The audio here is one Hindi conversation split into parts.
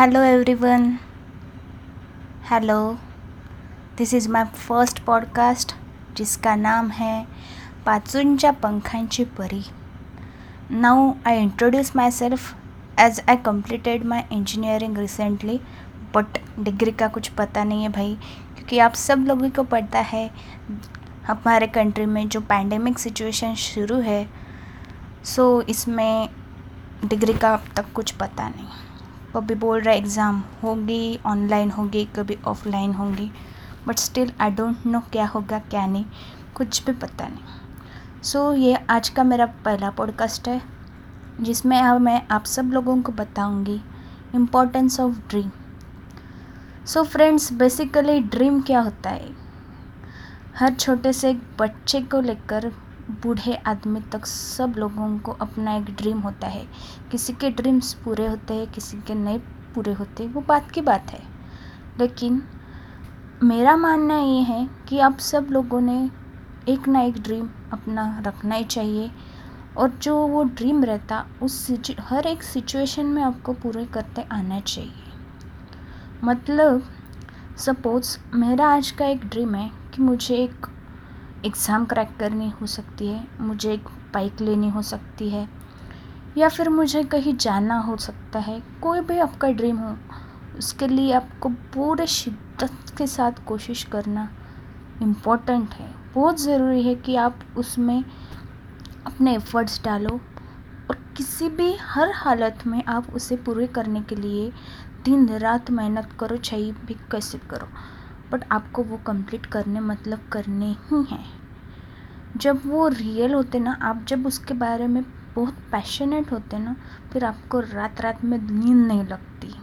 Hello everyone hello this is my first podcast जिसका नाम है पाचूंच्या पंखांची परी. Now I introduce myself as I completed my engineering recently but degree का कुछ पता नहीं है भाई, क्योंकि आप सब लोगों को पता है, हमारे कंट्री में जो पैंडमिक सिचुएशन शुरू है सो so इसमें डिग्री का अब तक कुछ पता नहीं। कभी बोल रहा एग्ज़ाम होगी ऑनलाइन होगी कभी ऑफलाइन होगी but still I don't know क्या होगा क्या नहीं कुछ भी पता नहीं। सो so, ये आज का मेरा पहला पॉडकास्ट है जिसमें अब मैं आप सब लोगों को बताऊँगी importance of dream so friends basically dream क्या होता है? हर छोटे से बच्चे को लेकर बूढ़े आदमी तक सब लोगों को अपना एक ड्रीम होता है। किसी के ड्रीम्स पूरे होते हैं, किसी के नहीं पूरे होते, वो बात की बात है। लेकिन मेरा मानना ये है कि आप सब लोगों ने एक ना एक ड्रीम अपना रखना ही चाहिए और जो वो ड्रीम रहता, उस हर एक सिचुएशन में आपको पूरे करते आना चाहिए। मतलब सपोज़ मेरा आज का एक ड्रीम है कि मुझे एक एग्ज़ाम क्रैक करनी हो सकती है, मुझे एक बाइक लेनी हो सकती है, या फिर मुझे कहीं जाना हो सकता है, कोई भी आपका ड्रीम हो, उसके लिए आपको पूरे शिद्दत के साथ कोशिश करना इम्पोर्टेंट है। बहुत ज़रूरी है कि आप उसमें अपने एफ़र्ट्स डालो और किसी भी हर हालत में आप उसे पूरे करने के लिए दिन रात मेहनत करो चाहे भी कैसे करो। बट आपको वो कंप्लीट करने मतलब करने ही हैं। जब वो रियल होते ना आप जब उसके बारे में बहुत पैशनेट होते ना फिर आपको रात रात में नींद नहीं लगती।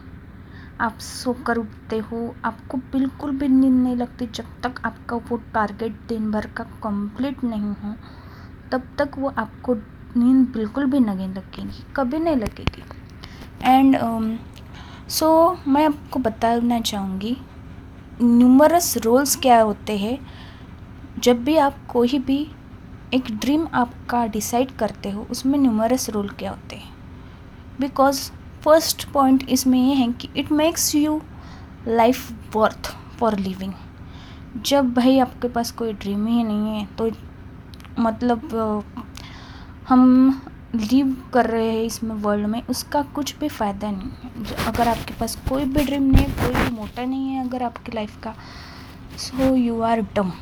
आप सोकर उठते हो आपको बिल्कुल भी नींद नहीं लगती। जब तक आपका वो टारगेट दिन भर का कंप्लीट नहीं हो तब तक वो आपको नींद बिल्कुल भी नहीं लगेगी कभी नहीं लगेगी। एंड सो um, so, मैं आपको बताना चाहूँगी न्यूमरस रोल्स क्या होते हैं? जब भी आप कोई भी एक ड्रीम आपका डिसाइड करते हो, उसमें न्यूमरस रोल क्या होते हैं? बिकॉज़ फ़र्स्ट पॉइंट इसमें ये है कि it makes you life worth for living जब भाई आपके पास कोई ड्रीम ही नहीं है तो मतलब हम लिव कर रहे हैं इसमें वर्ल्ड में, उसका कुछ भी फ़ायदा नहीं है। अगर आपके पास कोई भी ड्रीम नहीं है, कोई भी मोटा नहीं है अगर आपकी लाइफ का so you are dumb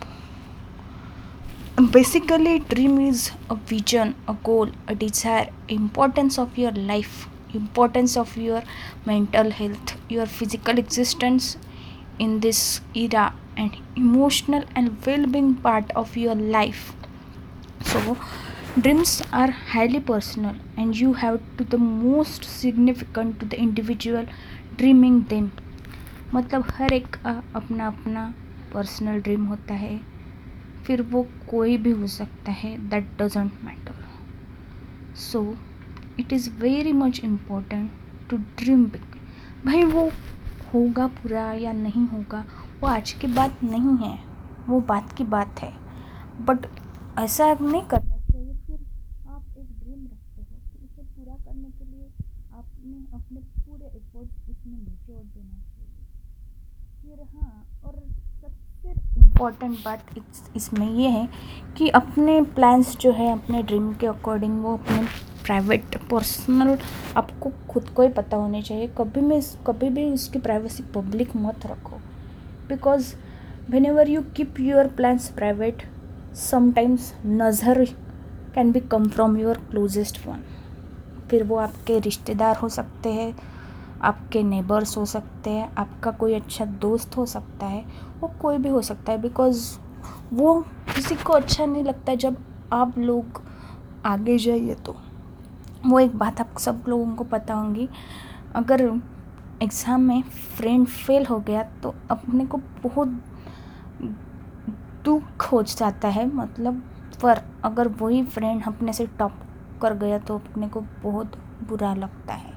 basically dream is a vision a goal a desire importance of your life importance of your mental health your physical existence in this era and emotional and well being part of your life so Dreams are highly personal, and you have to the most significant to the individual dreaming them. मतलब हर एक का अपना अपना पर्सनल ड्रीम होता है। फिर वो कोई भी हो सकता है that doesn't matter so it is very much important to dream big भाई वो होगा पूरा या नहीं होगा वो आज की बात नहीं है वो बात की बात है। बट ऐसा नहीं करना अपने पूरे एफर्ट्स उसमें निचोड़ देना चाहिए। फिर हाँ और सबसे इम्पोर्टेंट बात इस, इसमें ये है कि अपने प्लान्स जो है, अपने ड्रीम के अकॉर्डिंग वो अपने प्राइवेट पर्सनल आपको खुद को ही पता होने चाहिए। कभी में कभी भी उसकी प्राइवेसी पब्लिक मत रखो। Because whenever you keep your plans private sometimes नज़र can be come from your closest one फिर वो आपके रिश्तेदार हो सकते हैं, आपके नेबर्स हो सकते हैं, आपका कोई अच्छा दोस्त हो सकता है, वो कोई भी हो सकता है बिकॉज़ वो किसी को अच्छा नहीं लगता जब आप लोग आगे जाइए तो। वो एक बात आप सब लोगों को पता होंगी, अगर एग्ज़ाम में फ्रेंड फेल हो गया तो अपने को बहुत दुख हो जाता है मतलब पर अगर वही फ्रेंड अपने से टॉप कर गया तो अपने को बहुत बुरा लगता है।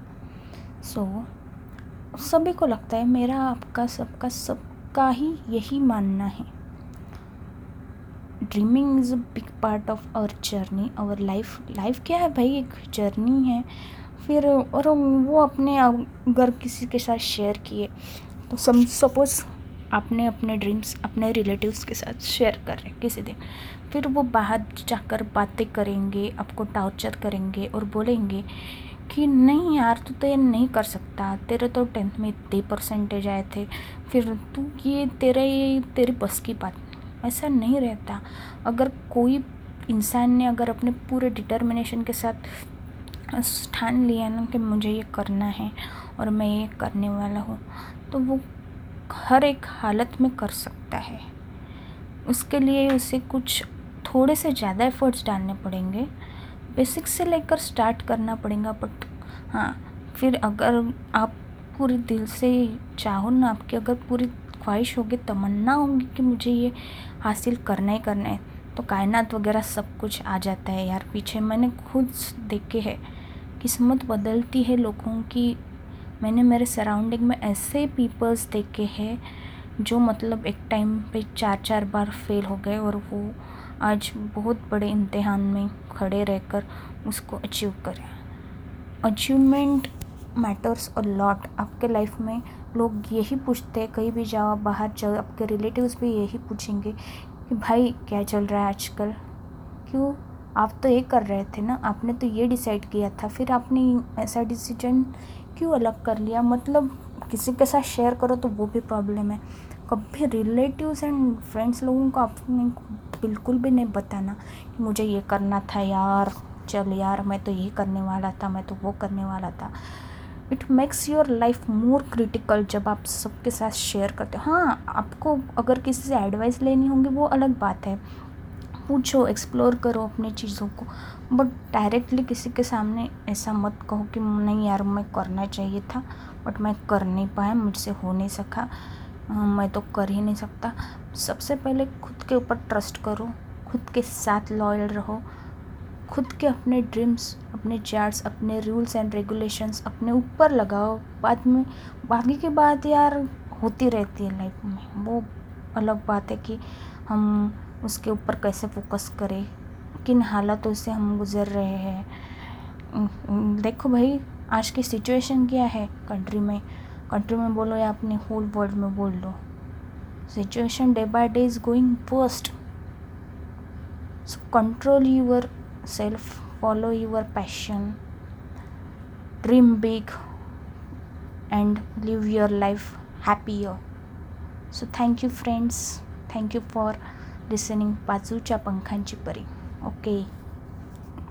सो so, सभी को लगता है मेरा आपका सबका सबका ही यही मानना है। Dreaming is a big part of our journey our life life क्या है भाई? एक जर्नी है। फिर और वो अपने अगर किसी के साथ शेयर किए। तो सम सपोज़ आपने अपने ड्रीम्स अपने रिलेटिव्स के साथ शेयर कर रहे किसी दिन। फिर वो बाहर जाकर बातें करेंगे, आपको टॉर्चर करेंगे और बोलेंगे कि, नहीं यार, तू तो ये नहीं कर सकता। तेरे तो टेंथ में इतने परसेंटेज आए थे। फिर तू ये, तेरे ये, तेरी बस की बात ऐसा नहीं रहता। अगर कोई इंसान ने अगर अपने पूरे डिटर्मिनेशन के साथ ठान लिया ना कि मुझे ये करना है और मैं ये करने वाला हूँ तो वो हर एक हालत में कर सकता है। उसके लिए उसे कुछ थोड़े से ज़्यादा एफर्ट्स डालने पड़ेंगे। बेसिक से लेकर स्टार्ट करना पड़ेगा बट हाँ फिर अगर आप पूरे दिल से चाहो ना, आपकी अगर पूरी ख्वाहिश होगी, तमन्ना होगी कि मुझे ये हासिल करना ही करना है तो कायनात वगैरह सब कुछ आ जाता है यार पीछे। मैंने खुद देखे है किस्मत बदलती है लोगों की मैंने मेरे सराउंडिंग में ऐसे पीपल्स देखे हैं, जो मतलब एक टाइम पे चार चार बार फेल हो गए और वो आज बहुत बड़े इम्तहान में खड़े रहकर उसको अचीव करें। अचीवमेंट मैटर्स और लॉट आपके लाइफ में लोग यही पूछते हैं, कहीं भी जाओ, बाहर जाओ, आपके रिलेटिव्स भी यही पूछेंगे कि भाई क्या चल रहा है आजकल? क्यों? आप तो ये कर रहे थे ना? आपने तो ये डिसाइड किया था। फिर आपने ऐसा डिसीज़न क्यों अलग कर लिया? मतलब किसी के साथ शेयर करो तो वो भी प्रॉब्लम है। कभी रिलेटिव्स एंड फ्रेंड्स लोगों को आपने बिल्कुल भी नहीं बताना कि मुझे ये करना था यार, चल यार, मैं तो ये करने वाला था, मैं तो वो करने वाला था। It makes your life more critical जब आप सबके साथ शेयर करते हो। हाँ आपको अगर किसी से एडवाइस लेनी होगी वो अलग बात है। पूछो एक्सप्लोर करो अपनी चीज़ों को। बट डायरेक्टली किसी के सामने ऐसा मत कहो कि नहीं यार, मैं करना चाहिए था बट मैं कर नहीं पाया, मुझसे हो नहीं सका। मैं तो कर ही नहीं सकता। सबसे पहले खुद के ऊपर ट्रस्ट करो, खुद के साथ लॉयल रहो। खुद के अपने ड्रीम्स अपने चार्ट्स अपने रूल्स एंड रेगुलेशंस अपने ऊपर लगाओ। बाद में, बाकी की बात यार होती रहती है लाइफ में। वो अलग बात है कि हम उसके ऊपर कैसे फोकस करें? किन हालातों से हम गुज़र रहे हैं? देखो भाई आज की सिचुएशन क्या है? कंट्री में कंट्री में बोलो या अपने होल वर्ल्ड में बोल लो। Situation day by day is going fast so control your self, follow your passion, dream big, and live your life happier. So, thank you, friends. Thank you for listening पाचूच्या पंखांची परी. ओके